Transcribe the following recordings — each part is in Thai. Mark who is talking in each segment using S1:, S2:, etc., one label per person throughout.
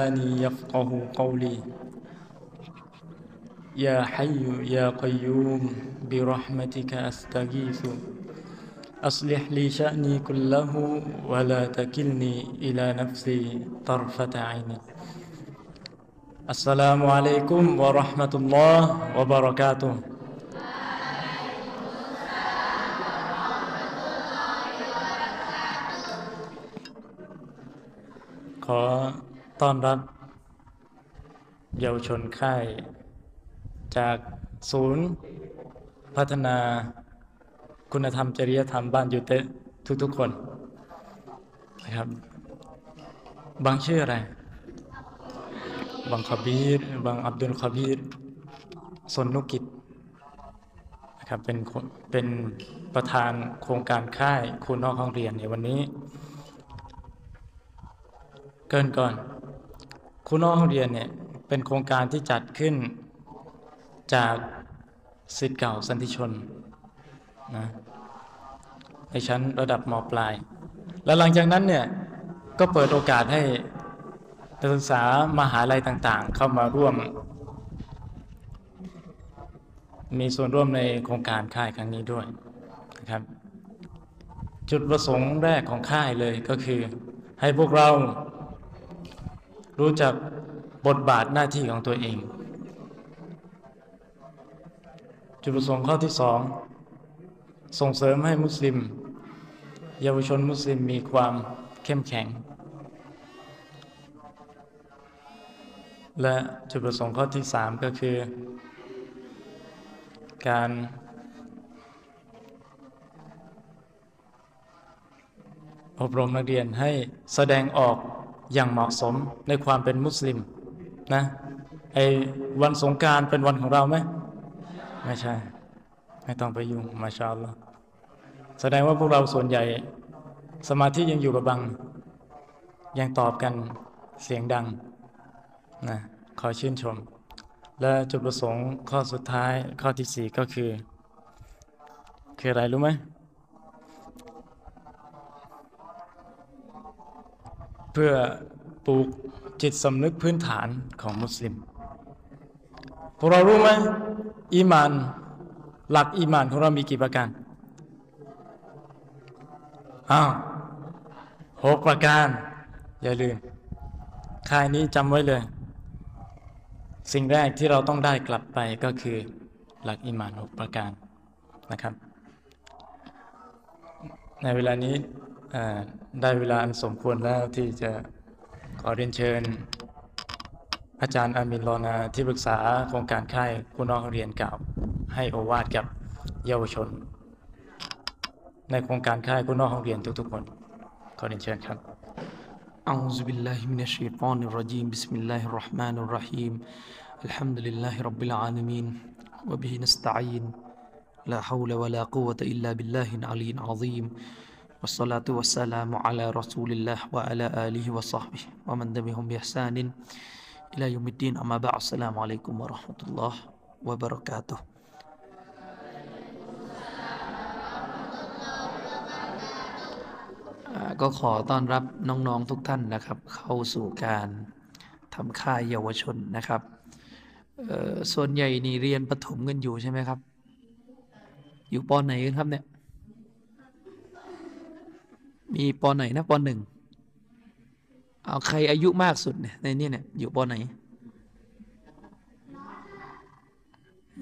S1: لساني يفقه قولي. يا حي يا قيوم برحمتك أستغيث. أصلح لي شأني كله ولا تكلني إلى نفسي طرفة عين. السلام عليكم ورحمة الله وبركاته. ขอ ต้อนรับเยาวชนค่าย จากศูนย์พัฒนาคุณธรรมจริยธรรมบ้านยูเตะทุกๆคนนะครับ บางชื่ออะไร บางคบีรบางอับดุลคบีรสนนุกิจนะครับเป็นเป็นประธานโครงการค่ายครูนอกห้องเรียนในวันนี้ เกินก่อน ครูนอกห้องเรียนเนี่ยเป็นโครงการที่จัดขึ้นจากสิทธิ์เก่าสันติชนนะในชั้นระดับมปลาย แล้วหลังจากนั้นเนี่ยก็เปิดโอกาสให้นักศึกษามหาลัยต่างๆ เข้ามาร่วม มีส่วนร่วมในโครงการค่ายครั้งนี้ด้วยนะครับ จุดประสงค์แรกของค่ายเลยก็คือให้พวกเรา รู้จักบทบาทหน้าที่ของตัวเอง จุดประสงค์ข้อที่สองส่งเสริมให้มุสลิม เยาวชนมุสลิมมีความเข้มแข็ง และจุดประสงค์ข้อที่สามก็คือ การอบรมนักเรียนให้แสดงออก อย่างเหมาะสมในความเป็นมุสลิมนะไอ้วันสงการเป็นวันของเราไหมไม่ใช่ ไม่ต้องไปยุ่งมาชาอัลลอฮ์แสดงว่าพวกเราส่วนใหญ่ สมาธิยังอยู่กับบัง ยังตอบกันเสียงดังนะขอชื่นชม และจุดประสงค์ข้อสุดท้ายข้อที่สี่ก็คือ คืออะไรรู้ไหม เพื่อปลูกจิตสำนึกพื้นฐานของมุสลิม พวกเรารู้ไหมอีมานหลักอีมานของเรามีกี่ประการอ้าวหกประการ อย่าลืมค่ายนี้จำไว้เลย สิ่งแรกที่เราต้องได้กลับไปก็คือหลักอีมานหกประการนะครับ ในเวลานี้ ได้เวลาอันสมควรแล้วที่จะขอเรียนเชิญ อาจารย์อามินลอนาที่ปรึกษาโครงการค่ายคุณน้องเรียนเก่า ให้โอวาทกับเยาวชน ในโครงการค่ายคุณน้องเรียนทุกๆคนขอเรียนเชิญครับ
S2: อัลลอฮฺบิลลาฮิมินัชชีฟานุรรจีมบิส بالله من الشيطان الرجيم بسم الله الرحمن الرحيم الحمد لله رب العالمين وبه نستعين لا حول ولا قوة إلا بالله العلي العظيم والصلاة والسلام على رسول الله وعلى آله وصحبه ومن تبعهم بإحسان إلى يوم الدين أما بعد السلام عليكم ورحمة الله وبركاته ก็ขอต้อนรับน้องๆทุกท่านนะครับ เข้าสู่การทำค่ายเยาวชนนะครับ ส่วนใหญ่นี่เรียนประถมกันอยู่ใช่ไหมครับ อยู่ปไหนกันครับเนี่ย มีปอไหนนะปอหนึ่งเอาใครอายุมากสุดเนี่ยในนี้เนี่ยอยู่ปอไหน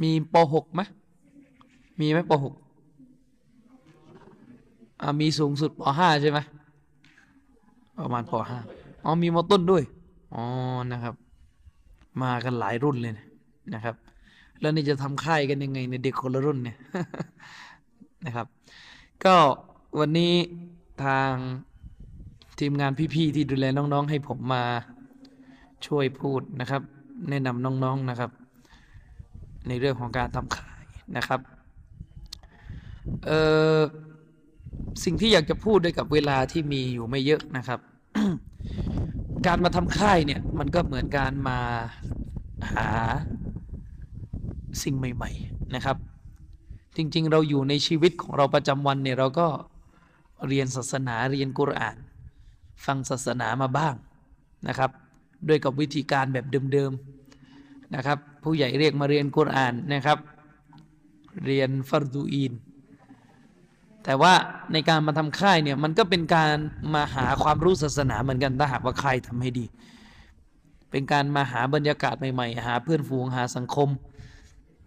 S2: มีปหกไหมมีไหมปหกมีสูงสุดปห้าใช่ไหมประมาณปห้าอ๋อมีมต้นด้วยอ๋อนะครับ มากันหลายรุ่นเลยนะครับ แล้วนี่จะทำค่ายกันยังไงในเด็กคนละรุ่นเนี่ยนะครับ ก็วันนี้ ทางทีมงานพี่ๆที่ดูแลน้องๆ ให้ผมมาช่วยพูดนะครับ แนะนำน้องๆนะครับ ในเรื่องของการทำค่ายนะครับเออสิ่งที่อยากจะพูดด้วยกับเวลาที่มีอยู่ไม่เยอะนะครับ การมาทำค่ายเนี่ยมันก็เหมือนการมาหาสิ่งใหม่ ๆนะครับ จริง ๆ เราอยู่ในชีวิตของเราประจำวันเนี่ยเราก็ เรียนศาสนาเรียนกุรอาน ฟังศาสนามาบ้างนะครับ ด้วยกับวิธีการแบบเดิมๆนะครับ ผู้ใหญ่เรียกมาเรียนกุรอานนะครับ เรียนฟัรดูอีน แต่ว่าในการมาทำค่ายเนี่ยมันก็เป็นการมาหาความรู้ศาสนาเหมือนกันถ้าหากว่าค่ายทำให้ดี เป็นการมาหาบรรยากาศใหม่ๆ หาเพื่อนฝูงหาสังคม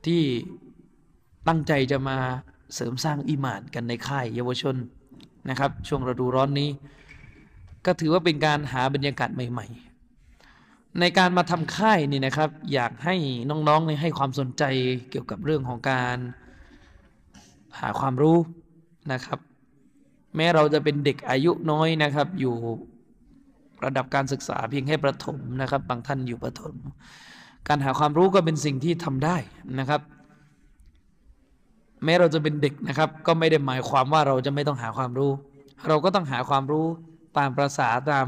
S2: ที่ตั้งใจจะมาเสริมสร้างอิมานกันในค่ายเยาวชน นะครับ ช่วงฤดูร้อนนี้ ก็ถือว่าเป็นการหาบรรยากาศใหม่ ๆ ในการมาทำค่ายนี่นะครับ อยากให้น้องๆเนี่ยให้ความสนใจเกี่ยวกับเรื่องของการหาความรู้นะครับ แม้เราจะเป็นเด็กอายุน้อยนะครับ อยู่ระดับการศึกษาเพียงแค่ประถมนะครับ บางท่านอยู่ประถม การหาความรู้ก็เป็นสิ่งที่ทำได้นะครับ แม้เราจะเป็นเด็กนะครับ ก็ไม่ได้หมายความว่าเราจะไม่ต้องหาความรู้ เราก็ต้องหาความรู้ตามประษาตาม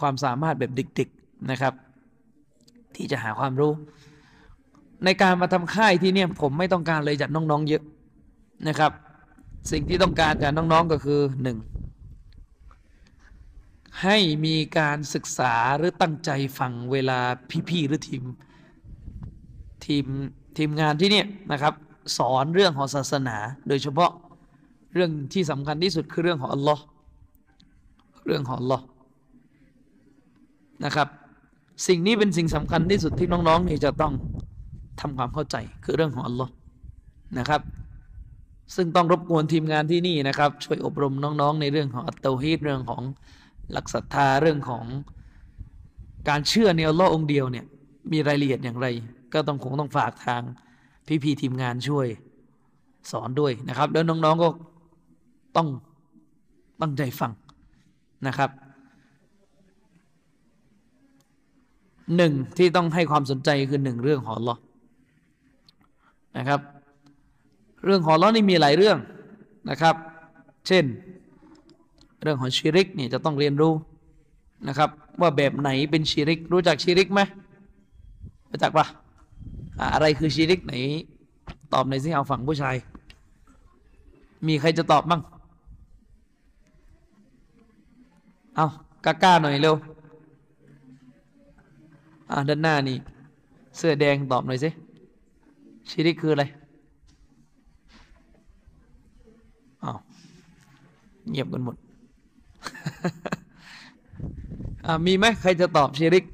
S2: ความสามารถแบบเด็กๆนะครับ ที่จะหาความรู้ ในการมาทำค่ายที่เนี่ยผมไม่ต้องการเลยจากน้องๆเยอะนะครับ สิ่งที่ต้องการจากน้องๆก็คือหนึ่งให้มีการศึกษาหรือตั้งใจฟังเวลาพี่ๆหรือทีมทีมทีมงานที่เนี่ยนะครับ สอนเรื่องของศาสนา โดยเฉพาะเรื่องที่สำคัญที่สุดคือเรื่องของอัลลอฮ์เรื่องของอัลลอฮ์นะครับ สิ่งนี้เป็นสิ่งสำคัญที่สุดที่น้องๆนี่จะต้องทำความเข้าใจคือเรื่องของอัลลอฮ์นะครับ ซึ่งต้องรบกวนทีมงานที่นี่นะครับ ช่วยอบรมน้องๆ ในเรื่องของอัตโตฮีดเรื่องของหลักศรัทธาเรื่องของการเชื่อในอัลลอฮ์องเดียวเนี่ยมีรายละเอียดอย่างไร ก็ต้องคงต้องฝากทาง พี่ๆทีมงานช่วยสอนด้วยนะครับ แล้วน้องๆก็ต้องตั้งใจฟังนะครับหนึ่งที่ต้องให้ความสนใจคือหนึ่งเรื่องขอลอนะครับ เรื่องขอลอนี่มีหลายเรื่องนะครับ เช่น เรื่องของชิริกเนี่ยจะต้องเรียนรู้นะครับ ว่าแบบไหนเป็นชิริก รู้จักชิริกไหมรู้จักปะ อะไรคือชิริกไหน ตอบหน่อยสิเอาฝั่งผู้ชาย มีใครจะตอบบ้าง เอากล้าๆหน่อยเร็ว อ่าด้านหน้านี่ เสื้อแดงตอบหน่อยสิชิริกคืออะไรอ้าวเงียบกันหมด มีไหมใครจะตอบชิริก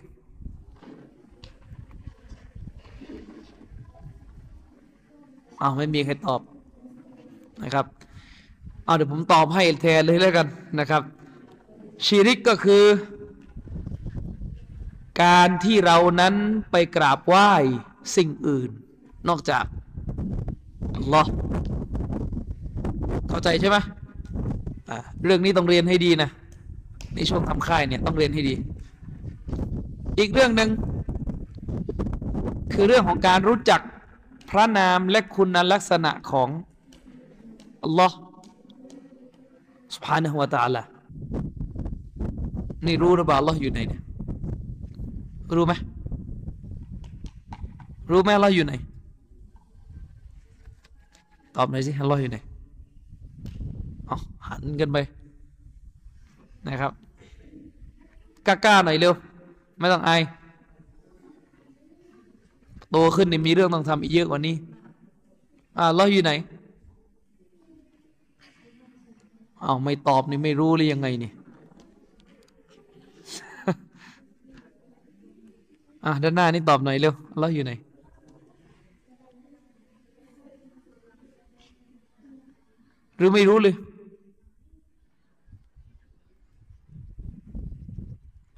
S2: อ้าวไม่มีใครตอบนะครับ เอาเดี๋ยวผมตอบให้แทนเลยแล้วกันนะครับชิริกก็คือ การที่เรานั้นไปกราบไหว้สิ่งอื่น นอกจากอัลลอฮ์เข้าใจใช่ไหมอ่าเรื่องนี้ต้องเรียนให้ดีนะในช่วงทำค่ายเนี่ยต้องเรียนให้ดี อีกเรื่องหนึ่งคือเรื่องของการรู้จัก พระนามและคุณลักษณะของอัลลอฮ์สุภานะฮุวาตาละนี่รู้หรือเปล่าอัลลอฮ์อยู่ไหนเนี่ยรู้ไหมรู้ไหมอัลลอฮ์อยู่ไหน ตอบหน่อยสิอัลลอฮ์อยู่ไหนอ๋อหันกันไปนะครับกล้าๆหน่อยเร็ว ไม่ต้องอาย โตขึ้นนี่มีเรื่องต้องทำอีกเยอะกว่านี้อ่าเราอยู่ไหนอ้าวไม่ตอบนี่ไม่รู้เลยยังไงนี่อะด้านหน้านี่ตอบหน่อยเร็วเราอยู่ไหนหรือไม่รู้เลย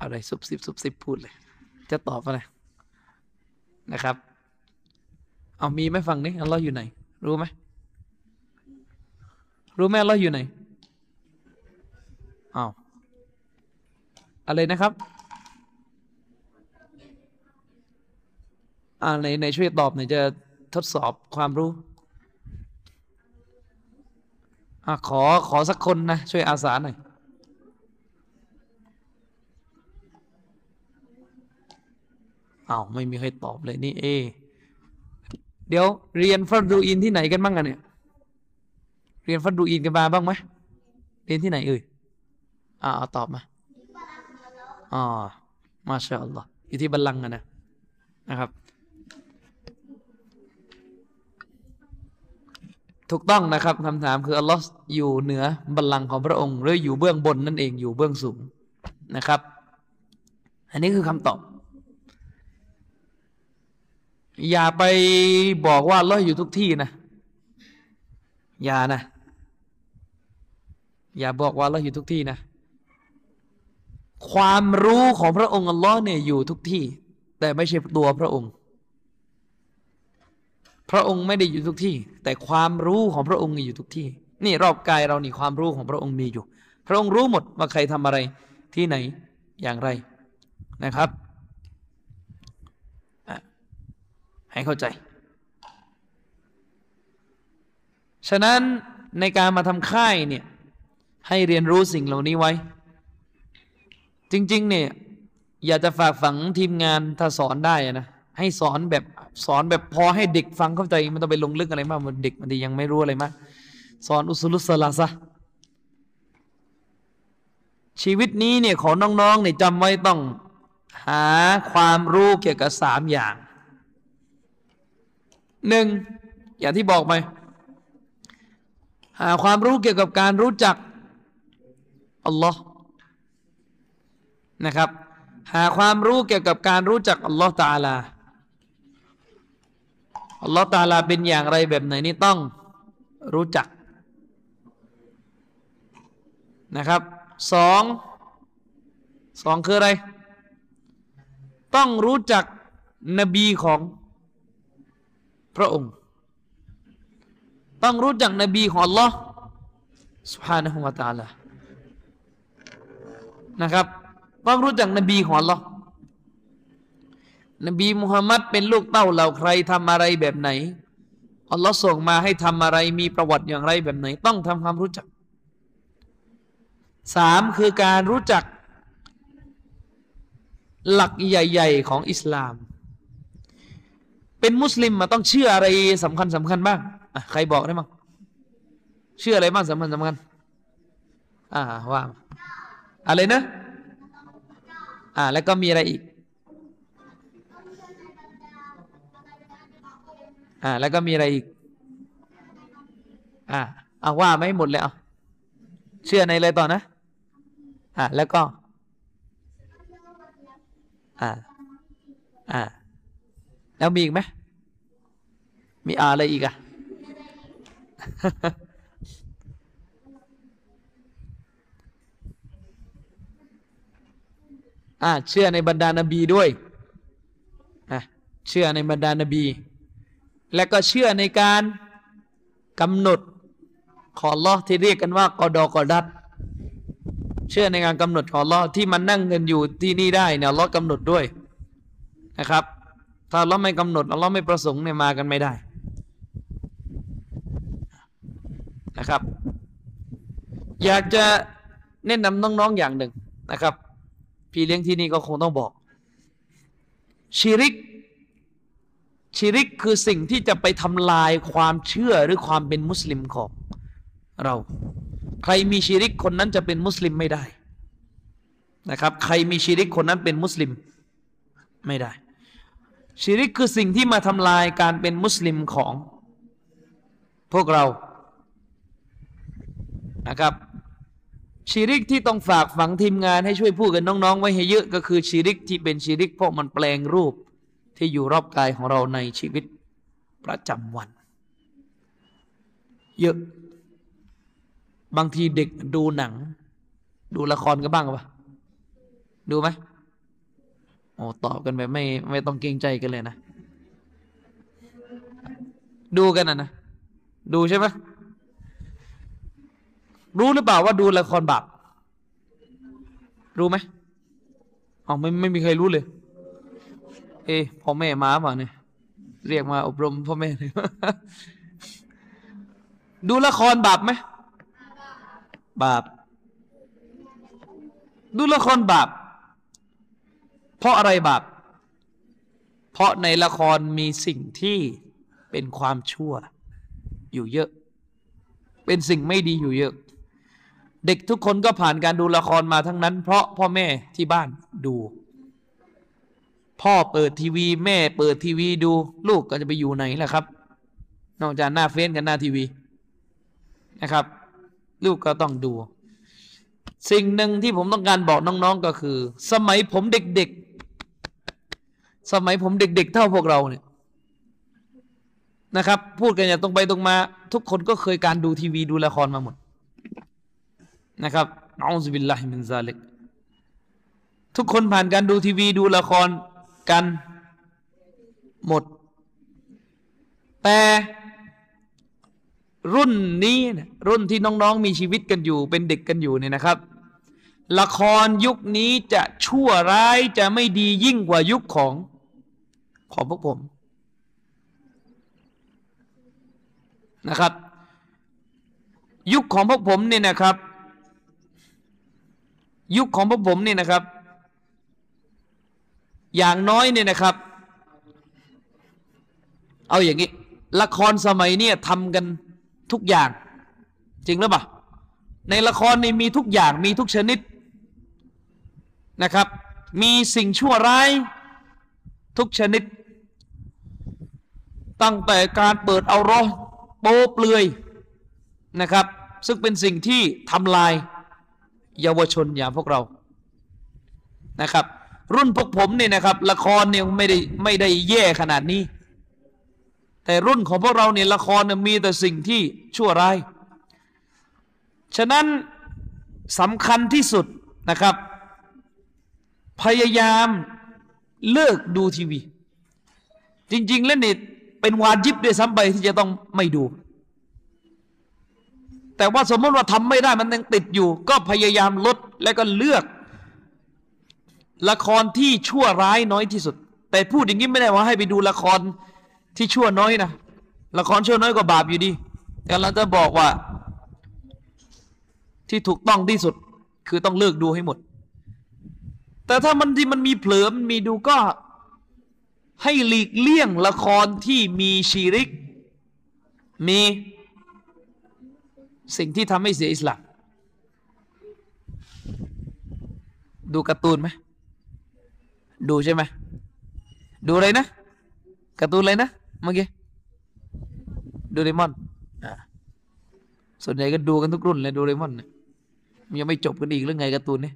S2: อะไรซุบซิบซุบซิบพูดเลย จะตอบอะไร นะครับ เอามีไหมฟังนี้อัลลอฮ์อยู่ไหน รู้ไหมรู้ไหมอัลลอฮ์อยู่ไหนอ้าวอะไรนะครับอ่าในในช่วยตอบหน่อยจะทดสอบความรู้อ่าขอขอสักคนนะ ช่วยอาสาหน่อย อาไม่มีใครตอบเลยนี่เอ เดี๋ยวเรียนฟัดดูอินที่ไหนกันบ้างอะเนี่ย เรียนฟัดดูอินกันมาบ้างไหมเรียนที่ไหนเอ่ยอ่าเอาตอบมาอ๋อมาชาอัลลอฮ์อยู่ที่บัลลังก์อะนะนะครับ ถูกต้องนะครับคำถามคืออัลลอฮ์อยู่เหนือบัลลังก์ของพระองค์ หรืออยู่เบื้องบนนั่นเองอยู่เบื้องสูงนะครับ อันนี้คือคำตอบ อย่าไปบอกว่าลลออยู่ทุกที่นะ อย่านะ อย่าบอกว่าลลออยู่ทุกที่นะ ความรู้ของพระองค์อัลลอฮ์เนี่ยอยู่ทุกที่ แต่ไม่ใช่ตัวพระองค์ พระองค์ไม่ได้อยู่ทุกที่ แต่ความรู้ของพระองค์อยู่ทุกที่ นี่รอบกายเรานี่ความรู้ของพระองค์มีอยู่ พระองค์รู้หมดว่าใครทำอะไรที่ไหนอย่างไรนะครับอะ ให้เข้าใจ ฉะนั้นในการมาทำค่ายเนี่ยให้เรียนรู้สิ่งเหล่านี้ไว้ จริง ๆ เนี่ยอยากจะฝากฝังทีมงานถ้าสอนได้นะให้สอนแบบสอนแบบพอให้เด็กฟังเข้าใจไม่ต้องไปลงลึกอะไรมากมันเด็กมันยังไม่รู้อะไรมากสอนอุสุลุสลาซะชีวิตนี้เนี่ยของน้องๆเนี่ยจำไว้ต้องหาความรู้เกี่ยวกับสามอย่าง หนึ่งอย่างที่บอกไปหาความรู้เกี่ยวกับการรู้จักอัลลอฮ์นะครับ หาความรู้เกี่ยวกับการรู้จักอัลลอฮ์ตาลาอัลลอฮ์ตาลาเป็นอย่างไรแบบไหนนี่ต้องรู้จักนะครับสองสองคืออะไร ต้องรู้จักนบีของ พระองค์ ต้องรู้จักนบีของอัลลอฮ์สุฮานะฮุวาตาละนะครับ ต้องรู้จักนบีของอัลลอฮ์นบีมุฮัมมัดเป็นลูกเต้าเหล่าใครทำอะไรแบบไหนอัลลอฮ์ส่งมาให้ทำอะไรมีประวัติอย่างไรแบบไหน ต้องทำความรู้จักสามคือการรู้จักหลักใหญ่ ๆ ของอิสลาม เป็นมุสลิมมาต้องเชื่ออะไรสำคัญสำคัญบ้างอะใครบอกได้บ้งเชื่ออะไรบ้างสำคัญสำคัญอ่าว่ามาอะไรนะ อ่า แล้วก็มีอะไรอีก อ่า แล้วก็มีอะไรอีก อ่าเอาว่าไม่หมดเลยเอาเชื่อในอะไรต่อนะ อ่าแล้วก็ อ่า อ่า แล้วมีอีกไหมมีอะไรอีกอะอ่าเชื่อในบรรดานบีด้วยอะเชื่อในบรรดานบี และก็เชื่อในการกำหนดของอัลอที่เรียกกันว่ากอดอกอดัดเชื่อในการกำหนดของอัลอที่มันนั่งกันอยู่ที่นี่ได้เนี่ยลอกำหนดด้วยนะครับ ถ้าอัลลอฮ์ไม่กำหนดอัลลอฮ์ไม่ประสงค์เนี่ยมากันไม่ได้นะครับ อยากจะแนะนำน้องๆอย่างหนึ่งนะครับ พี่เลี้ยงที่นี่ก็คงต้องบอกชิริกชิริกคือสิ่งที่จะไปทำลายความเชื่อหรือความเป็นมุสลิมของเรา ใครมีชิริกคนนั้นจะเป็นมุสลิมไม่ได้นะครับ ใครมีชิริกคนนั้นเป็นมุสลิมไม่ได้ ชิริกคือสิ่งที่มาทำลายการเป็นมุสลิมของพวกเรานะครับชีริกที่ต้องฝากฝังทีมงานให้ช่วยพูดกันน้องๆ ไว้ให้เยอะก็คือชีริกที่เป็นชีริกเพราะมันแปลงรูปที่อยู่รอบกายของเราในชีวิตประจำวัน เยอะ บางทีเด็กดูหนัง ดูละครกันบ้างปะดูไหม โอ้ตอบกันแบบไม่ไม่ต้องเกรงใจกันเลยนะ ดูกันนะนะ ดูใช่ไหมรู้หรือเปล่าว่าดูละครบาปรู้ไหมอ๋อไม่ไม่มีใครรู้เลย เอ๊ะพ่อแม่มาเปล่าเนี่ยเรียกมาอบรมพ่อแม่เลยดูละครบาปไหมบาปดูละครบาป เพราะอะไรบาป เพราะในละครมีสิ่งที่เป็นความชั่วอยู่เยอะ เป็นสิ่งไม่ดีอยู่เยอะ เด็กทุกคนก็ผ่านการดูละครมาทั้งนั้น เพราะพ่อแม่ที่บ้านดู พ่อเปิดทีวีแม่เปิดทีวีดู ลูกก็จะไปอยู่ไหนล่ะครับ นอกจากหน้าเฟซกับหน้าทีวีนะครับ ลูกก็ต้องดู สิ่งหนึ่งที่ผมต้องการบอกน้องๆก็คือ สมัยผมเด็กๆ สมัยผมเด็ก ๆ เท่าพวกเราเนี่ยนะครับ พูดกันอย่างตรงไปตรงมา ทุกคนก็เคยการดูทีวีดูละครมาหมดนะครับอัลลอฮฺบิลลาฮิมินซาลิกทุกคนผ่านการดูทีวีดูละครกันหมด แต่รุ่นนี้รุ่นที่น้องๆมีชีวิตกันอยู่ เป็นเด็กกันอยู่เนี่ยนะครับ ละครยุคนี้จะชั่วร้ายจะไม่ดียิ่งกว่ายุคของ ของพวกผมนะครับ ยุคของพวกผมเนี่ยนะครับ ยุคของพวกผมเนี่ยนะครับ อย่างน้อยเนี่ยนะครับ เอาอย่างนี้ ละครสมัยเนี่ยทำกันทุกอย่าง จริงหรือเปล่าในละครนี่มีทุกอย่างมีทุกชนิดนะครับ มีสิ่งชั่วร้ายทุกชนิด ตั้งแต่การเปิดเอารอโป๊เปลือยนะครับ ซึ่งเป็นสิ่งที่ทำลายเยาวชนอย่างพวกเรานะครับ รุ่นพวกผมเนี่ยนะครับ ละครเนี่ยไม่ได้ไม่ได้แย่ขนาดนี้ แต่รุ่นของพวกเราเนี่ยละครเนี่ยมีแต่สิ่งที่ชั่วร้าย ฉะนั้นสำคัญที่สุดนะครับ พยายามเลิกดูทีวี จริง ๆ แล้วนี่ เป็นวาจิบด้วยซ้ำไปที่จะต้องไม่ดู แต่ว่าสมมติว่าทำไม่ได้มันยังติดอยู่ ก็พยายามลดและก็เลือก ละครที่ชั่วร้ายน้อยที่สุด แต่พูดอย่างนี้ไม่ได้ว่าให้ไปดูละครที่ชั่วน้อยนะละครชั่วน้อยก็บาปอยู่ดีแต่เราจะบอกว่า ที่ถูกต้องที่สุด คือต้องเลิกดูให้หมด แต่ถ้ามันที่มันมีเผลอมันมีดูก็ ให้หลีกเลี่ยงละครที่มีชีริก มีสิ่งที่ทำให้เสียอิสลามดูการ์ตูนไหมดูใช่ไหมดูอะไรนะการ์ตูนอะไรนะเมื่อกี้ดูเรมอนส่วนใหญ่ก็ดูกันทุกรุ่นเลยดูเรมอนยมันยังไม่จบกันอีกเรื่องไงการ์ตูนเนี่ย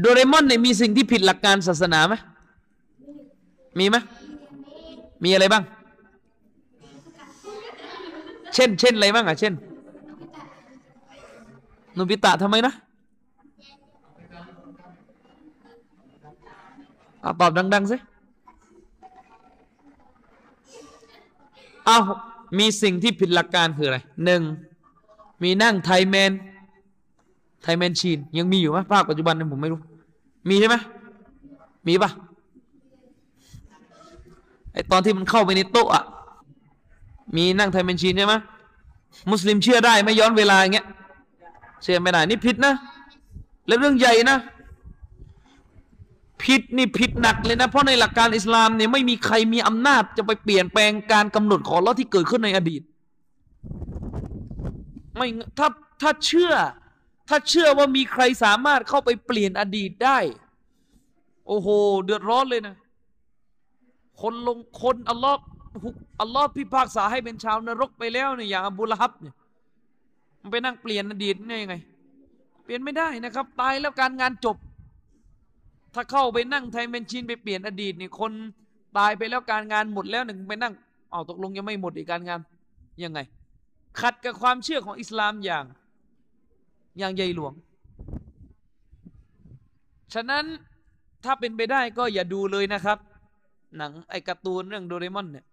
S2: โดเรมอนเนี่ยมีสิ่งที่ผิดหลักการศาสนาไหม มีไหมมีอะไรบ้าง เช่น เช่นอะไรบ้างอะ เช่นโนบิตะทำไมนะอาตอบดังๆสิเอามีสิ่งที่ผิดหลักการคืออะไรหนึ่งมีนั่งไทยแมน ไทยแมนชีน ยังมีอยู่ไหมภาคปัจจุบันนี่ยผมไม่รู้ มีใช่ไหมมีปะ ไอตอนที่มันเข้าไปในโต๊ะอะมีนั่งไทยแมนชีนใช่ไหมมุสลิมเชื่อได้ไม่ย้อนเวลาอย่างเงี้ยเชื่อไม่ได้นี่ผิดนะ แล้วเรื่องใหญ่นะผิดนี่ผิดหนักเลยนะ เพราะในหลักการอิสลามเนี่ยไม่มีใครมีอำนาจจะไปเปลี่ยนแปลงการกำหนดของเราที่เกิดขึ้นในอดีตไม่ถ้าถ้าเชื่อ ถ้าเชื่อว่ามีใครสามารถเข้าไปเปลี่ยนอดีตได้ โอ้โห เดือดร้อนเลยนะ คนลงคนอัลลอฮ์อัลลอฮ์พิพากษาให้เป็นชาวนรกไปแล้วเนี่ยอย่างอบูละฮับเนี่ยมันไปนั่งเปลี่ยนอดีตได้ยังไง เปลี่ยนไม่ได้นะครับ ตายแล้วการงานจบ ถ้าเข้าไปนั่งไทยเมนชินไปเปลี่ยนอดีตเนี่ยคนตายไปแล้วการงานหมดแล้วหนึ่งไปนั่งเอาตกลงยังไม่หมดอีกการงานยังไง ขัดกับความเชื่อของอิสลามอย่างอย่างใหญ่หลวง ฉะนั้นถ้าเป็นไปได้ก็อย่าดูเลยนะครับ หนังไอการ์ตูนเรื่องโดเรมอนเนี่ย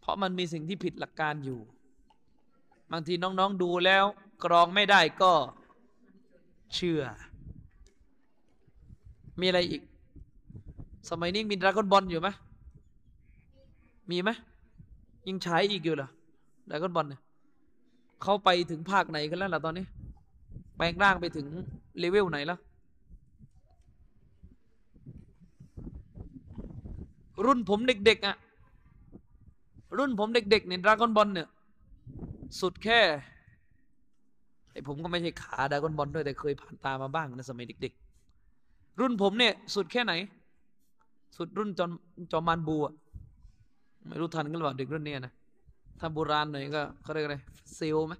S2: เพราะมันมีสิ่งที่ผิดหลักการอยู่ บางทีน้องๆดูแล้ว กรองไม่ได้ก็เชื่อ มีอะไรอีก สมัยนี้มีดราก้อนบอลอยู่ไหมมีไหมยังใช้อีกอยู่เหรอดราก้อนบอลเนี่ยเขาไปถึงภาคไหนกันแล้วล่ะตอนนี้ แปลงร่างไปถึงเลเวลไหนแล้ว รุ่นผมเด็กๆอะ่ะรุ่นผมเด็กๆเนี่ยดราก้อนบอลเนี่ยสุดแค่ไอผมก็ไม่ใช่ขาดราก้อนบอลด้วยแต่เคยผ่านตามาบ้างนะสมัยเด็กๆ รุ่นผมเนี่ยสุดแค่ไหน สุดรุ่นจอมจอมมานบูอะไม่รู้ทันกันหรือเปล่าเด็กรุ่นเนี้ยนะถ้าโบราณหน่อยก็เขาเรียกอะไรเซลไหม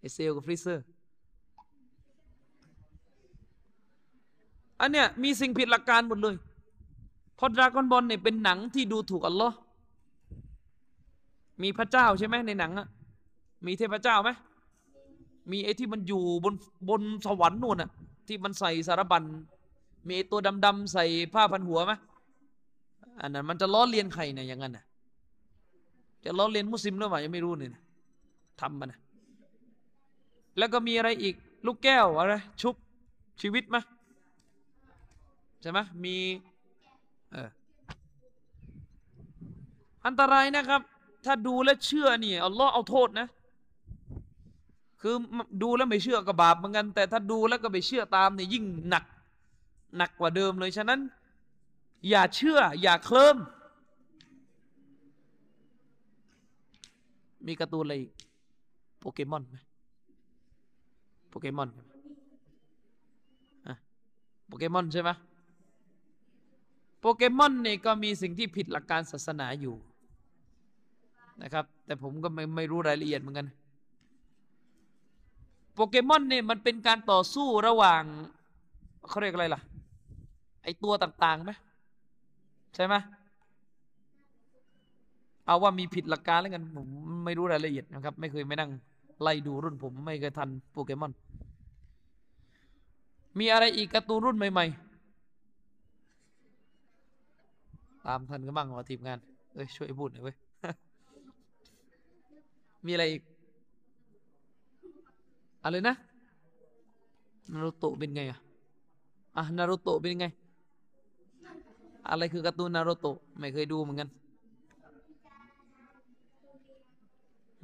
S2: ไอเซลกับฟรีเซอร์อันเนี้ยมีสิ่งผิดหลักการหมดเลย เพราะดราก้อนบอลเนี่ยเป็นหนังที่ดูถูกอัลลอฮ์มีพระเจ้าใช่ไหมในหนังอะมีเทพเจ้าไหมมีไอ้ที่มันอยู่บนบนสวรรค์นู่นอะที่มันใส่สารบัญมีไอ้ตัวดำๆใส่ผ้าพันหัวไหมอันนั้นมันจะล้อเลียนใครเนี่ยอย่างนั้นนะจะล้อเลียนมุสลิมหรือเปล่ายังไม่รู้เนี่ยนะทำมันนะแล้วก็มีอะไรอีกลูกแก้วอะไรชุบชีวิตไหมใช่ไหมมี เอออันตรายนะครับ ถ้าดูและเชื่อเนี่ยอัลลอฮ์เอาโทษนะ คือดูแล้วไม่เชื่อก็บาปเหมือนกัน แต่ถ้าดูแล้วก็ไปเชื่อตามเนี่ยยิ่งหนัก หนักกว่าเดิมเลยฉะนั้น อย่าเชื่อ อย่าเคลิ้มมีการ์ตูนอะไรอีกโปเกมอนไหมโปเกมอนอะโปเกมอนใช่ไหม โปเกมอนเนี่ยก็มีสิ่งที่ผิดหลักการศาสนาอยู่นะครับ แต่ผมก็ไม่ไม่รู้รายละเอียดเหมือนกัน โปเกมอนเนี่ยมันเป็นการต่อสู้ระหว่างเขาเรียกอะไรล่ะ ไอตัวต่างๆไหมใช่ไหมเอาว่ามีผิดหลักการแล้วกันผมไม่รู้รายละเอียดนะครับ ไม่เคยไม่นั่งไล่ดูรุ่นผมไม่เคยทันโปเกมอนมีอะไรอีกการ์ตูนรุ่นใหม่ ๆ ตามทันก็บ้างวะทีมงานเอ้ยช่วยพูดหน่อยเว้ย มีอะไรอีก อะไรนะ นารูโตะเป็นไงอะอะ นารูโตะเป็นไง อะไรคือการ์ตูนนารูโตะไม่เคยดูเหมือนกัน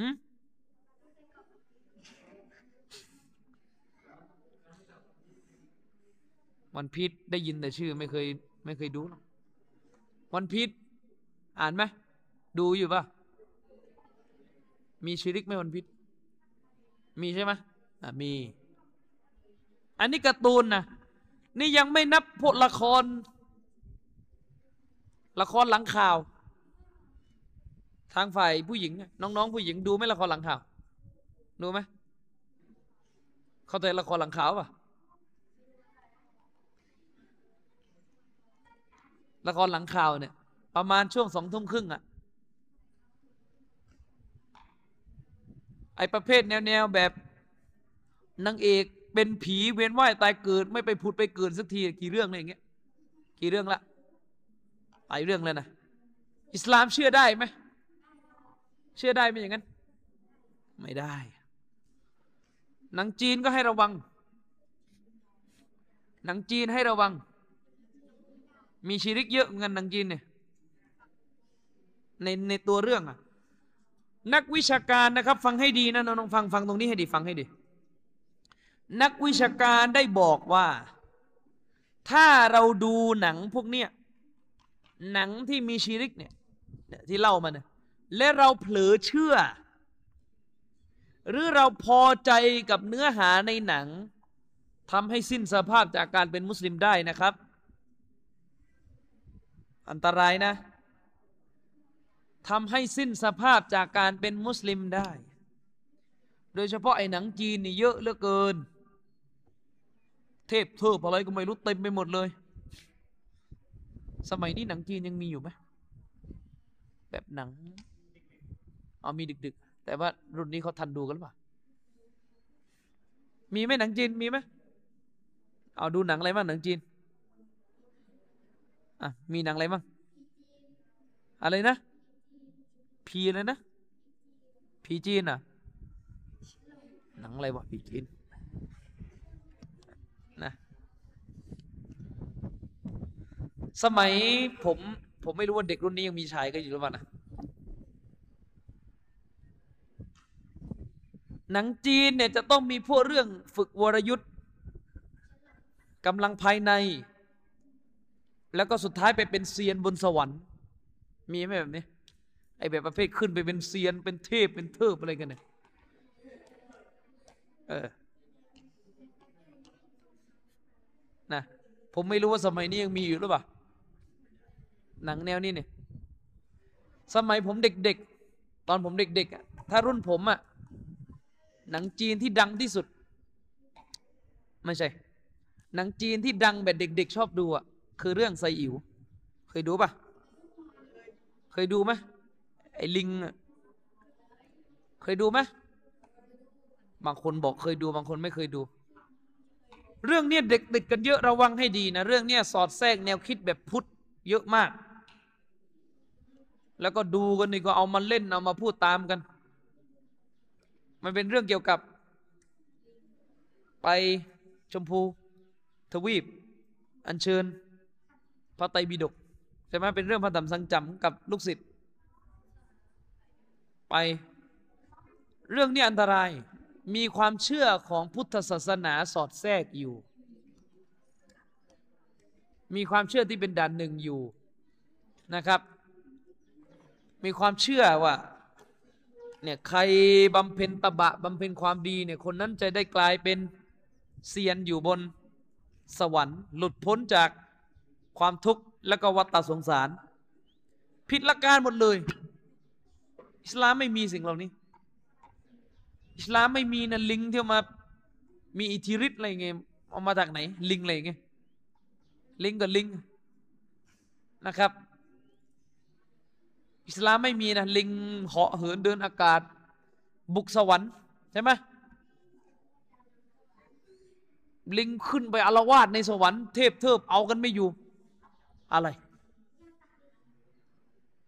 S2: หืมวันพีชได้ยินแต่ชื่อไม่เคย ไม่เคยดูหรอก วันพีชอ่านไหมดูอยู่ปะมีชีริกไหมวันพีชมีใช่ไหมอะมี อันนี้การ์ตูนนะนี่ยังไม่นับพวกละคร ละครหลังข่าว ทางฝ่ายผู้หญิง น้องๆผู้หญิงดูไหมละครหลังข่าว ดูไหม เข้าใจละครหลังข่าวป่ะ ละครหลังข่าวเนี่ย ประมาณช่วงสองทุ่มครึ่งอะไอประเภทแนวๆแบบนางเอกเป็นผีเวียนว่ายตายเกิด ไม่ไปผุดไปเกิดสักทีกี่เรื่องเลยอย่างเงี้ยกี่เรื่องละหลายเรื่องเลยนะอิสลามเชื่อได้ไหมเชื่อได้ไหมอย่างนั้น ไม่ได้หนังจีนก็ให้ระวังหนังจีนให้ระวัง มีชีริกเยอะเงินหนังจีนเนี่ยในในตัวเรื่องอะนักวิชาการนะครับ ฟังให้ดีนะน้องฟังฟังตรงนี้ให้ดีฟังให้ดี นักวิชาการได้บอกว่า ถ้าเราดูหนังพวกเนี้ยหนังที่มีชีริกเนี่ยที่เล่ามาเนี่ยและเราเผลอเชื่อ หรือเราพอใจกับเนื้อหาในหนังทำให้สิ้นสภาพจากการเป็นมุสลิมได้นะครับ อันตรายนะทำให้สิ้นสภาพจากการเป็นมุสลิมได้ โดยเฉพาะไอ้หนังจีนนี่เยอะเหลือเกิน เทพเทพอะไรก็ไม่รู้เต็มไปหมดเลย สมัยนี้หนังจีนยังมีอยู่ไหมแบบหนังเอามีดึกๆ แต่ว่ารุ่นนี้เขาทันดูกันหรือเปล่า มีไหมหนังจีนมีไหมเอาดูหนังอะไรบ้างหนังจีน อะมีหนังอะไรบ้างอะไรนะพีอะไรนะพีจีนอะหนังอะไรวะพีจีนนะสมัยผมผมไม่รู้ว่าเด็กรุ่นนี้ยังมีชายกันอยู่หรือเปล่านะหนังจีนเนี่ยจะต้องมีพวกเรื่องฝึกวรยุทธ์กำลังภายใน แล้วก็สุดท้ายไปเป็นเซียนบนสวรรค์ มีไหมแบบนี้ไอแบบประเภทขึ้นไปเป็นเซียนเป็นเทพเป็นเทิบอะไรกันเนี่ยเออนะผมไม่รู้ว่าสมัยนี้ยังมีอยู่หรือเปล่าหนังแนวนี้เนี่ยสมัยผมเด็กๆ ตอนผมเด็กๆถ้ารุ่นผมอะหนังจีนที่ดังที่สุด ไม่ใช่ หนังจีนที่ดังแบบเด็ก ๆ ชอบดูอะ คือเรื่องไซอิ๋วเคยดูปะเคยดูไหมไอ้ลิงเคยดูไหมบางคนบอกเคยดูบางคนไม่เคยดู เรื่องเนี้ยเด็กติดกันเยอะระวังให้ดีนะ เรื่องเนี้ยสอดแทรกแนวคิดแบบพุทธเยอะมาก แล้วก็ดูกันนี่ก็เอามาเล่นเอามาพูดตามกัน มันเป็นเรื่องเกี่ยวกับ ไปชมพู ทวีป อัญเชิญ ระไตรปิฎกใช่ไหมเป็นเรื่องพระธรรมสังจำกับลูกศิษย์ไปเรื่องนี้อันตรายมีความเชื่อของพุทธศาสนาสอดแทรกอยู่ มีความเชื่อที่เป็นด่านหนึ่งอยู่นะครับ มีความเชื่อว่าเนี่ยใครบำเพ็ญตบะบำเพ็ญความดีเนี่ยคนนั้นจะได้กลายเป็นเซียนอยู่บนสวรรค์ หลุดพ้นจาก ความทุกข์และก็วัฏสงสาร ผิดหลักการหมดเลย อิสลามไม่มีสิ่งเหล่านี้ อิสลามไม่มีนะลิงที่มามีอิทธิฤทธิ์อะไรเงี้ยเอามาจากไหน ลิงอะไรเงี้ยลิงกับลิงนะครับ อิสลามไม่มีนะลิงเหาะเหินเดินอากาศ บุกสวรรค์ใช่ไหมลิงขึ้นไปอารวาสในสวรรค์เทพเทิบเอากันไม่อยู่ อะไร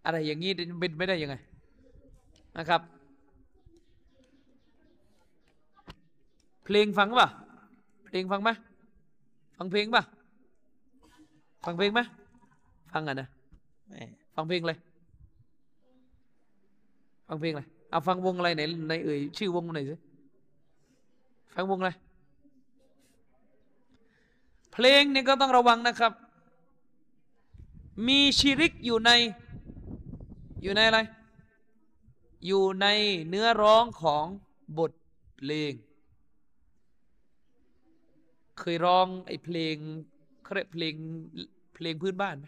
S2: อะไรอย่างนี้เป็นไม่ได้ยังไงนะครับ เพลงฟังป่ะเพลงฟังไหมฟังเพลงป่ะฟังเพลงไหมฟังอะนะแหมฟังเพลงเลยฟังเพลงอะไรเอาฟังวงอะไรไหนในเอ่ยชื่อวงหน่อยสิฟังวงอะไรเพลงเนี่ยก็ต้องระวังนะครับ มีชิริกอยู่ใน อยู่ในอะไร อยู่ในเนื้อร้องของบทเพลง เคยร้องไอ้เพลงเขาเรียกเพลงเพลงพื้นบ้านไหม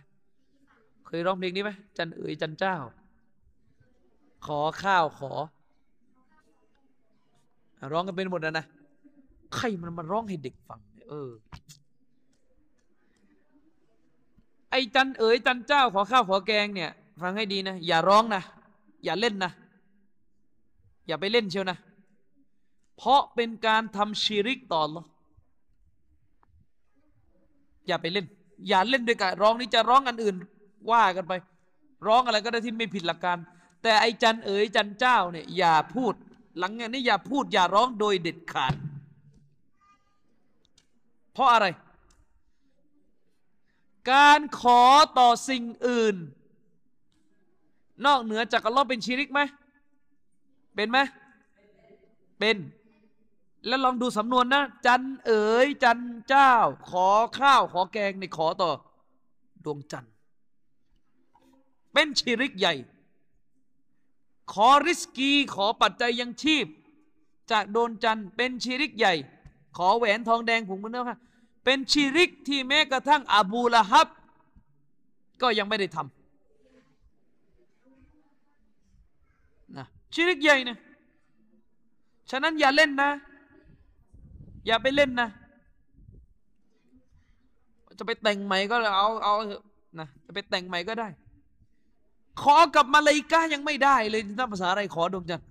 S2: เคยร้องเพลงนี้ไหมจันเอ๋ยจันเจ้า ขอข้าวขอ ร้องกันเป็นหมดนะนะใครมันมาร้องให้เด็กฟังเออ จันเอ๋ยจันเจ้าขอข้าวขอแกงเนี่ย ฟังให้ดีนะ อย่าร้องนะ อย่าเล่นนะ อย่าไปเล่นเชียวนะ เพราะเป็นการทำชีริกต่อหรออย่าไปเล่น อย่าเล่นด้วยกันร้องนี่จะร้องอันอื่นว่ากันไป ร้องอะไรก็ได้ที่ไม่ผิดหลักการ แต่ไอ้จันเอ๋ยจันเจ้าเนี่ยอย่าพูด หลังจากนี้อย่าพูดอย่าร้องโดยเด็ดขาด เพราะอะไร การขอต่อสิ่งอื่น นอกเหนือจากอัลลอฮ์เป็นชีริกไหมเป็นไหมเป็น แล้วลองดูสำนวนนะ จันเอ๋ยจันเจ้า ขอข้าวขอแกงในขอต่อ ดวงจันทร์ เป็นชีริกใหญ่ ขอริสกีขอปัจจัยยังชีพ จากโดนจันทร์เป็นชีริกใหญ่ ขอแหวนทองแดงผงมือเนื้อค่ะ เป็นชีริกที่แม้กระทั่งอบูละฮับ ก็ยังไม่ได้ทำนะชีริกใหญ่นะฉะนั้นอย่าเล่นนะ อย่าไปเล่นนะ จะไปแต่งใหม่ก็เอาเอานะจะไปแต่งใหม่ก็ได้ ขอกับมาเลายกายังไม่ได้เลยนับภาษาอะไรขอดวงจันทร์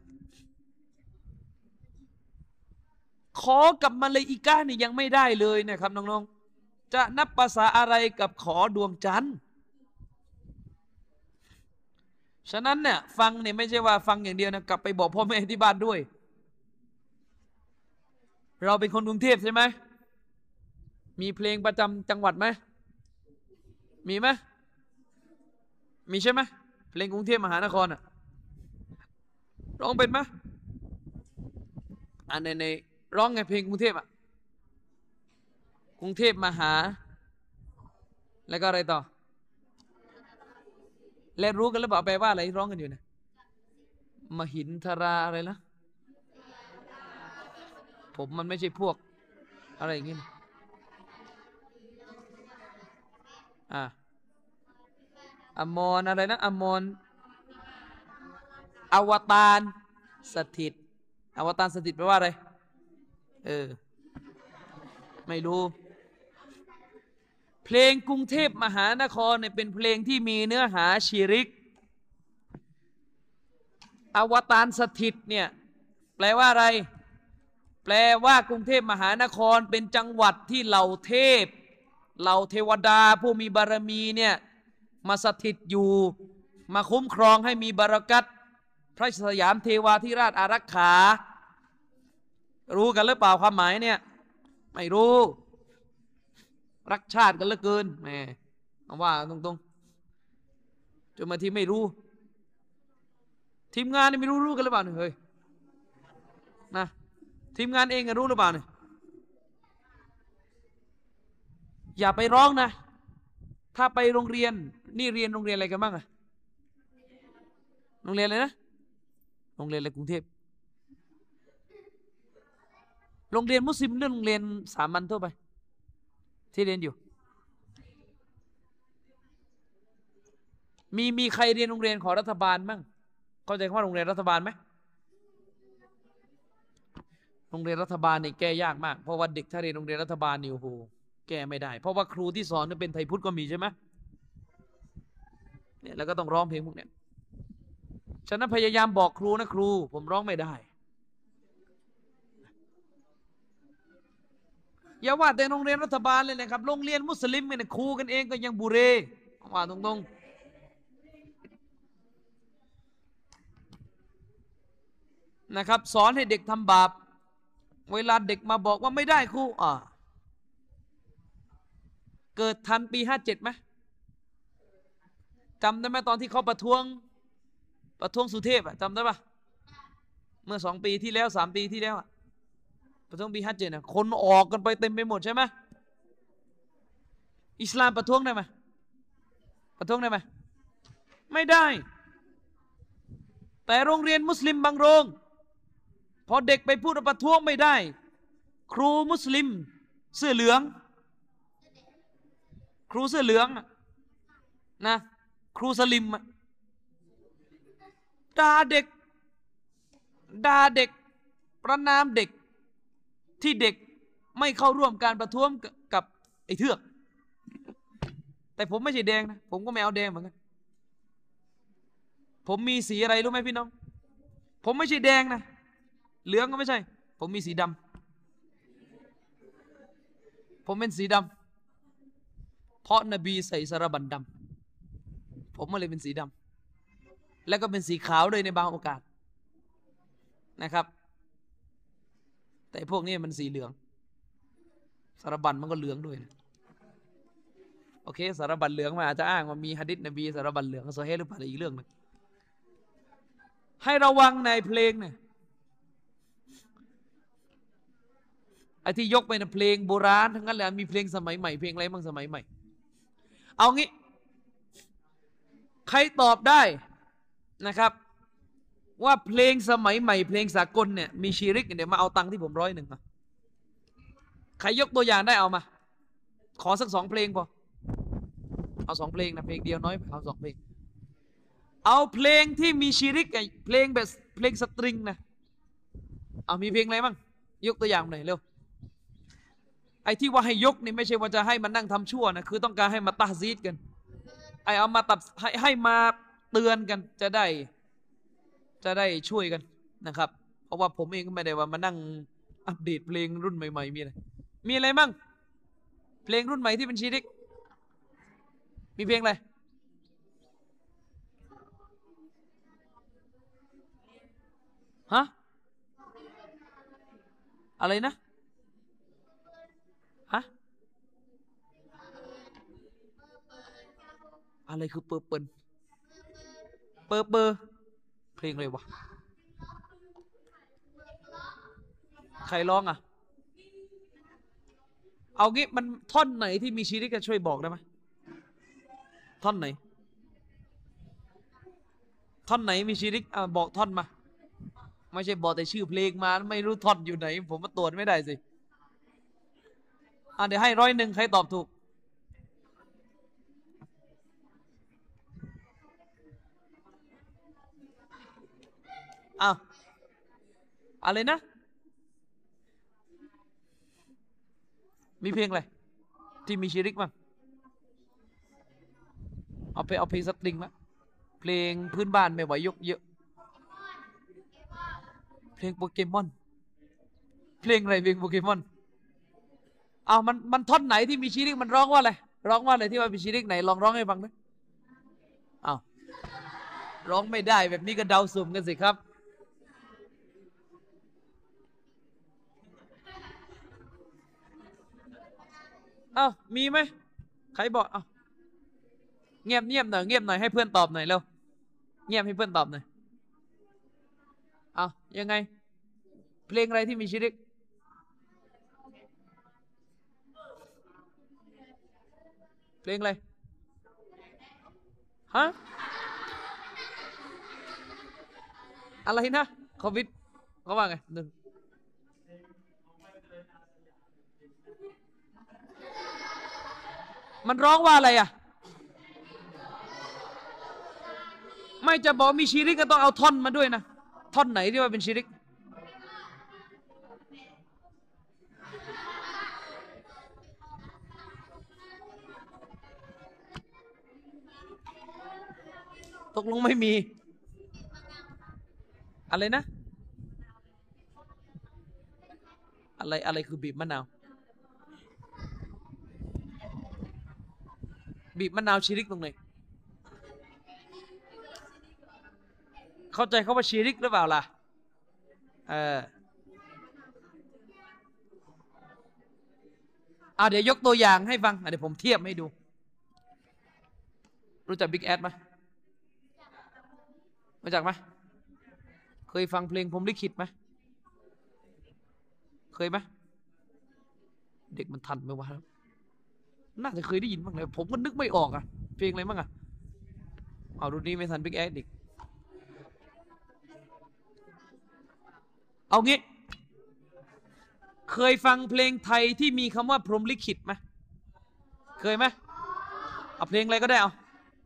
S2: ขอกับมาเลายกานี่ยังไม่ได้เลยนะครับน้องๆ จะนับภาษาอะไรกับขอดวงจันทร์ ฉะนั้นเนี่ยฟังเนี่ยไม่ใช่ว่าฟังอย่างเดียวนะกลับไปบอกพ่อแม่ที่บ้านด้วย เราเป็นคนกรุงเทพใช่ไหม มีเพลงประจำจังหวัดไหม มีไหม มีใช่ไหม เพลงกรุงเทพมหานครอะร้องเป็นไหมอันในใน ร้องไงเพลงกรุงเทพอะกรุงเทพมาหา แล้วก็อะไรต่อ และรู้กันหรือเปล่าแปลว่าอะไรร้องกันอยู่นี่ยมหินทราอะไรนะผมมันไม่ใช่พวก อะไรอย่างงี้นะอะอมรอะไรนะอมรอวตารสถิต อวตารสถิตแปลว่าอะไร เออ ไม่รู้ เพลงกรุงเทพมหานครเนี่ยเป็นเพลงที่มีเนื้อหาชีริก อวตารสถิตเนี่ย แปลว่าอะไร แปลว่ากรุงเทพมหานครเป็นจังหวัดที่เหล่าเทพ เหล่าเทวดาผู้มีบารมีเนี่ยมาสถิตอยู่ มาคุ้มครองให้มีบารักัตพระสยามเทวาธิราชอารักขา รู้กันหรือเปล่าความหมายเนี่ย ไม่รู้ รักชาติกันเหลือเกินแหมว่าตรงๆจนมาที่ไม่รู้ ทีมงานนี่ไม่รู้รู้กันหรือเปล่าเนี่ยเฮ้ยนะทีมงานเองก็รู้หรือเปล่าเนี่ยอย่าไปร้องนะ ถ้าไปโรงเรียน นี่เรียนโรงเรียนอะไรกันบ้างอะโรงเรียนอะไรนะ โรงเรียนอะไรกรุงเทพ โรงเรียนมุสลิมหรือโรงเรียนสามัญทั่วไป ที่เรียนอยู่ มีมีใครเรียนโรงเรียนของรัฐบาลบ้างเข้าใจคำว่าโรงเรียนรัฐบาลไหมโรงเรียนรัฐบาลนี่แก้ยากมากเพราะว่าเด็กถ้าเรียนโรงเรียนรัฐบาลนี่โอ้โหแก้ไม่ได้ เพราะว่าครูที่สอนเนี่เป็นไทยพุทธก็มีใช่ไหมเนี่ยแล้วก็ต้องร้องเพลงพวกเนี้ยฉะนั้นพยายามบอกครูนะครู ผมร้องไม่ได้ อย่าว่าแต่โรงเรียนรัฐบาลเลยนะครับ โรงเรียนมุสลิมเนี่ยครูกันเองก็ยังบุเรว่าตรงๆนะครับสอนให้เด็กทำบาป เวลาเด็กมาบอกว่าไม่ได้ครูอ่าเกิดทันปีห้าเจ็ดไหมจำได้ไหมตอนที่เขาประท้วง ประท้วงสุเทพอะจำได้ปะเมื่อสองปีที่แล้วสามปีที่แล้วอะ ประท้วงปีห้าเจ็ดนะคนออกกันไปเต็มไปหมดใช่ไหมอิสลามประท้วงได้ไหมประท้วงได้ไหมไม่ได้ แต่โรงเรียนมุสลิมบางโรง พอเด็กไปพูดประท้วงไม่ได้ ครูมุสลิม เสื้อเหลือง ครูเสื้อเหลืองนะครูสลิมด่าเด็กด่าเด็ก ประนามเด็ก ที่เด็กไม่เข้าร่วมการประท้วงกับไอ้เทือก แต่ผมไม่ใช่แดงนะ ผมก็ไม่เอาแดงเหมือนกัน ผมมีสีอะไรรู้ไหมพี่น้อง ผมไม่ใช่แดงนะ เหลืองก็ไม่ใช่ ผมมีสีดำ ผมเป็นสีดำ เพราะนบีใส่สารบันดำ ผมก็เลยเป็นสีดำ แล้วก็เป็นสีขาวด้วยในบางโอกาสนะครับ แต่พวกนี้มันสีเหลือง สารบันมันก็เหลืองด้วยนะโอเค สารบันเหลืองมันอาจจะอ้างว่ามีฮะดิษนบีสารบันเหลืองโซเฮหรือเปล่าอีกเรื่องหนึงให้ระวังในเพลงเนี่ยไอ้ที่ยกไปนะเพลงโบราณทั้งนั้นแหละมีเพลงสมัยใหม่ เพลงอะไรบ้างสมัยใหม่ เอางี้ ใครตอบได้นะครับ ว่าเพลงสมัยใหม่เพลงสากลเนี่ยมีชีริกเดี๋ยวมาเอาตังค์ที่ผมร้อยหนึ่งมาใครยกตัวอย่างได้เอามา ขอสักสองเพลงพอเอาสองเพลงนะเพลงเดียวน้อยเอาสองเพลง เอาเพลงที่มีชีริกไอเพลงแบบเพลงสตริงนะเอามีเพลงอะไรบ้างยกตัวอย่างหน่อยเร็วไอ้ที่ว่าให้ยกนี่ไม่ใช่ว่าจะให้มันนั่งทำชั่วนะคือต้องการให้มาตาซีดกันไอเอามาตัดให้ให้มาเตือนกันจะได้ จะได้ช่วยกันนะครับ เพราะว่าผมเองก็ไม่ได้ว่ามานั่งอัปเดตเพลงรุ่นใหม่ ๆ มีอะไร มีอะไรบ้างเพลงรุ่นใหม่ที่เป็นชีริก มีเพลงอะไร ฮะ อะไรนะ ฮะ อะไรคือเปอร์เปิลเปอร์เปอร์ เพลงอะไรวะ ใครร้องอะ เอางี้มันท่อนไหนที่มีชีริกช่วยบอกได้ไหมท่อนไหน ท่อนไหนมีชีริกอะบอกท่อนมา ไม่ใช่บอกแต่ชื่อเพลงมา ไม่รู้ท่อนอยู่ไหน ผมมาตรวจไม่ได้สิ อะเดี๋ยวให้ร้อยหนึ่งใครตอบถูก อ้าวอะไรนะ มีเพลงอะไร ที่มีชิริกบ้างเอาไปเอาเพลงสตริงละเพลงพื้นบ้านไม่ไหวยกเยอะ เพลงโปเกมอน เพลงอะไรเพลงโปเกมอนอ้าวมันมันท่อนไหนที่มีชิริกมันร้องว่าอะไรร้องว่าอะไรที่ว่ามีชิริกไหนลองร้องให้ฟังด้วยอ้าวร้องไม่ได้แบบนี้ก็เดาสุ่มกันสิครับ อ้าวมีไหมใครบอกอ้าวเงียบเงียบหน่อยเงียบหน่อยให้เพื่อนตอบหน่อยเร็วเงียบให้เพื่อนตอบหน่อยอ้าวยังไง เพลงอะไรที่มีชิริกเพลงอะไรฮะอะไรนะโควิดเขาว่าไงหนึ่ง มันร้องว่าอะไรอะ ไม่จะบอกมีชีริกก็ต้องเอาท่อนมาด้วยนะ ท่อนไหนที่ว่าเป็นชีริก ตกลงไม่มี อะไรนะ อะไรอะไรคือบีบมะนาว บีบมะนาวชีริกตรงไหนเข้าใจเขาว่าชีริกหรือเปล่าล่ะเอออ่าเดี๋ยวยกตัวอย่างให้ฟังเดี๋ยวผมเทียบให้ดู รู้จักบิ๊กแอดไหมรู้จักไหมเคยฟังเพลงผมลิขิตไหมเคยไหมเด็กมันทันไหมวะ น่าจะเคยได้ยินบ้างเลยผมก็นึกไม่ออกอะเพลงอะไรบ้างอะเอารุ่นนี้ไม่ทันบิ๊กแอดดิกเอางี้ เคยฟังเพลงไทยที่มีคำว่าพรหมลิขิตไหมเคยไหมเอาเพลงอะไรก็ได้เอา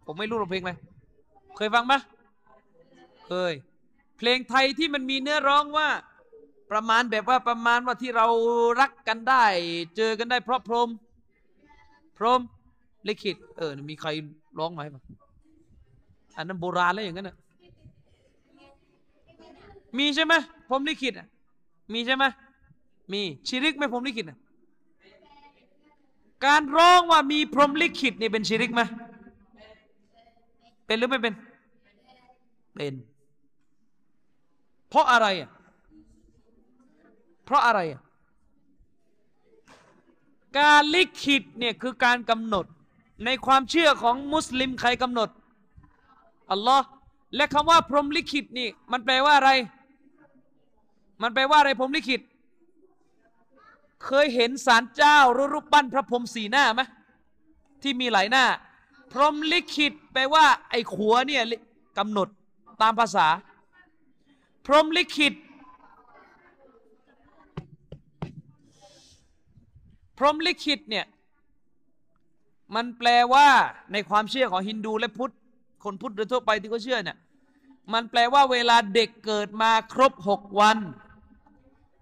S2: ผมไม่รู้หรอกเพลงอะไรเคยฟังไหมเคย เพลงไทยที่มันมีเนื้อร้องว่า ประมาณแบบว่าประมาณว่าที่เรารักกันได้ เจอกันได้เพราะพรหม พรหมลิขิตเออ มีใครร้องไหมปะอันนั้นโบราณแล้วอย่างนั้นน่ะมีใช่ไหมพรมลิขิตอะมีใช่ไหมมีชิริกไหมพรมลิขิตอะการร้องว่ามีพรมลิขิตนี่เป็นชิริกไหมเป็นหรือไม่เป็น เป็น เพราะอะไรอะเพราะอะไรอะ การลิขิตเนี่ยคือการกำหนดในความเชื่อของมุสลิมใครกำหนดอัลลอฮ์และคำว่าพรหมลิขิตนี่ มันแปลว่าอะไร มันแปลว่าอะไรพรหมลิขิต เคยเห็นสารเจ้ารูปปั้นพระพรหมสีหน้าไหมที่มีหลายหน้า พรหมลิขิต แปลว่า ไอ้ขัวเนี่ยกำหนดตามภาษา พรหมลิขิต พรหมลิขิตเนี่ยมันแปลว่าในความเชื่อของฮินดูและพุทธคนพุทธโดยทั่วไปที่เขาเชื่อเนี่ยมันแปลว่าเวลาเด็กเกิดมาครบหกวัน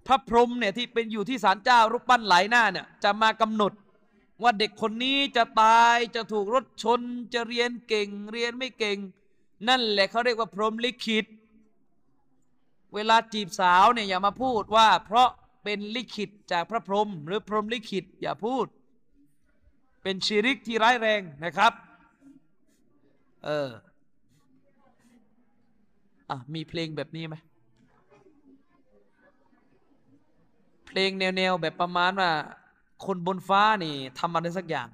S2: พระพรหมเนี่ยที่เป็นอยู่ที่ศาลเจ้ารูปปั้นหลายหน้าเนี่ยจะมากำหนด ว่าเด็กคนนี้จะตายจะถูกรถชน จะเรียนเก่ง เรียนไม่เก่ง นั่นแหละเขาเรียกว่าพรหมลิขิต เวลาจีบสาวเนี่ยอย่ามาพูดว่า เพราะ เป็นลิขิตจากพระพรหมหรือพรหมลิขิตอย่าพูด เป็นชีริกที่ร้ายแรงนะครับ เอออะมีเพลงแบบนี้ไหมเพลงแนวๆแบบประมาณว่า คนบนฟ้านี่ทำอะไรสักอย่าง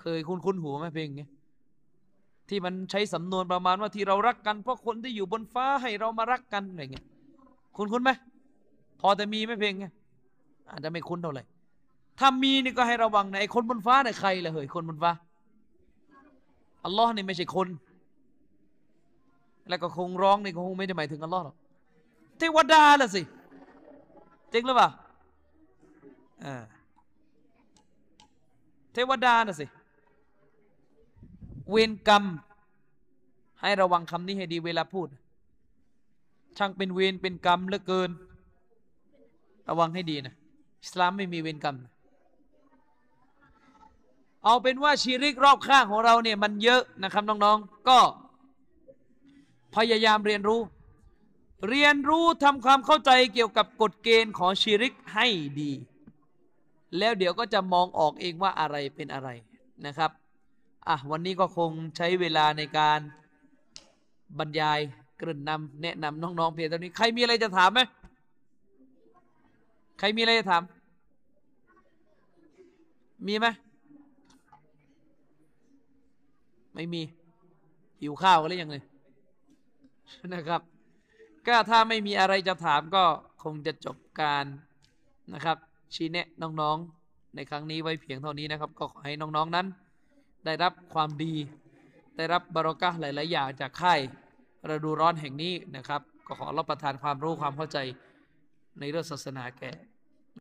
S2: เคยคุ้นคุ้นหูไหมเพลงนี้ที่มันใช้สำนวนประมาณว่าที่เรารักกันเพราะคนที่อยู่บนฟ้าให้เรามารักกันอะไรเงี้ย คุ้นคุ้นไหม พอแต่มีไหมเพลงเงี้ยอาจจะไม่คุ้นเท่าไหร่ถ้ามีนี่ก็ให้ระวังนะไอ้คนบนฟ้าเนี่ยใครล่ะเฮ้ยคนบนฟ้าอัลลอฮ์นี่ไม่ใช่คน แล้วก็คงร้องนี่ก็คงไม่ได้หมายถึงอัลลอฮ์หรอกเทวดาล่ะสิจริงหรือเปล่าอ่าเทวดาน่ะสิ เวรกรรม ให้ระวังคำนี้ให้ดีเวลาพูด ช่างเป็นเวรเป็นกรรมเหลือเกิน ระวังให้ดีนะอิสลามไม่มีเวรกรรมนะเอาเป็นว่าชีริกรอบข้างของเราเนี่ยมันเยอะนะครับน้องๆ ก็พยายามเรียนรู้ เรียนรู้ทำความเข้าใจเกี่ยวกับกฎเกณฑ์ของชีริกให้ดี แล้วเดี๋ยวก็จะมองออกเองว่าอะไรเป็นอะไรนะครับอะวันนี้ก็คงใช้เวลาในการบรรยายเกริ่นนำแนะนำน้องๆเพียงเท่านี้ ใครมีอะไรจะถามไหม ใครมีอะไรจะถาม มีไหมไม่มี หิวข้าวกันหรือยังเลยนะครับ ก็ถ้าไม่มีอะไรจะถามก็คงจะจบการนะครับ ชี้แนะน้องๆ ในครั้งนี้ไว้เพียงเท่านี้นะครับ ก็ขอให้น้องๆนั้น ได้รับความดี ได้รับบารอกะห์หลาย ๆ อย่างจากค่ายฤดูร้อนแห่งนี้นะครับ ก็ขอรับประทานความรู้ความเข้าใจ ในเ